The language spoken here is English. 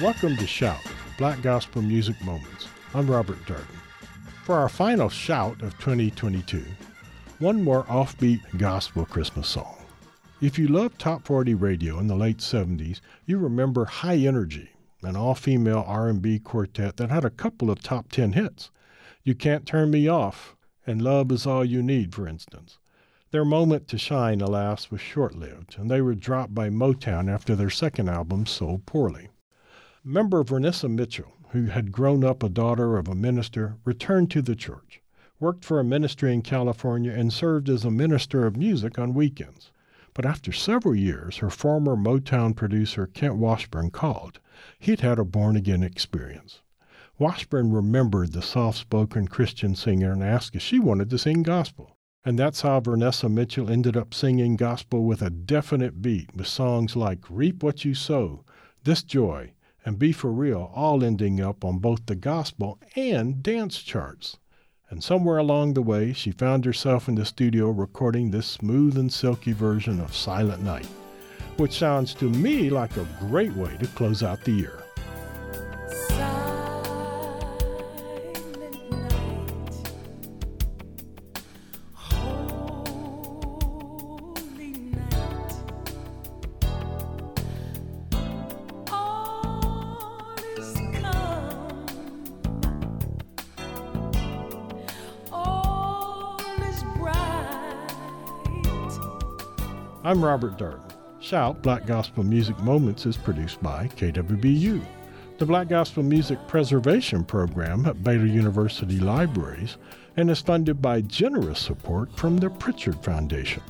Welcome to Shout, Black Gospel Music Moments. I'm Robert Darden. For our final shout of 2022, one more offbeat gospel Christmas song. If you loved Top 40 radio in the late 70s, you remember High Inergy, an all-female R&B quartet that had a couple of top 10 hits. You Can't Turn Me Off and Love Is All You Need, for instance. Their moment to shine, alas, was short lived, and they were dropped by Motown after their second album sold poorly. Member Vernessa Mitchell, who had grown up a daughter of a minister, returned to the church, worked for a ministry in California, and served as a minister of music on weekends. But after several years, her former Motown producer Kent Washburn called. He'd had a born again experience. Washburn remembered the soft spoken Christian singer and asked if she wanted to sing gospel. And that's how Vernessa Mitchell ended up singing gospel with a definite beat, with songs like Reap What You Sow, This Joy, and Be For Real, all ending up on both the gospel and dance charts. And somewhere along the way, she found herself in the studio recording this smooth and silky version of Silent Night, which sounds to me like a great way to close out the year. I'm Robert Darden. Shout Black Gospel Music Moments is produced by KWBU, the Black Gospel Music Preservation Program at Baylor University Libraries, and is funded by generous support from the Pritchard Foundation.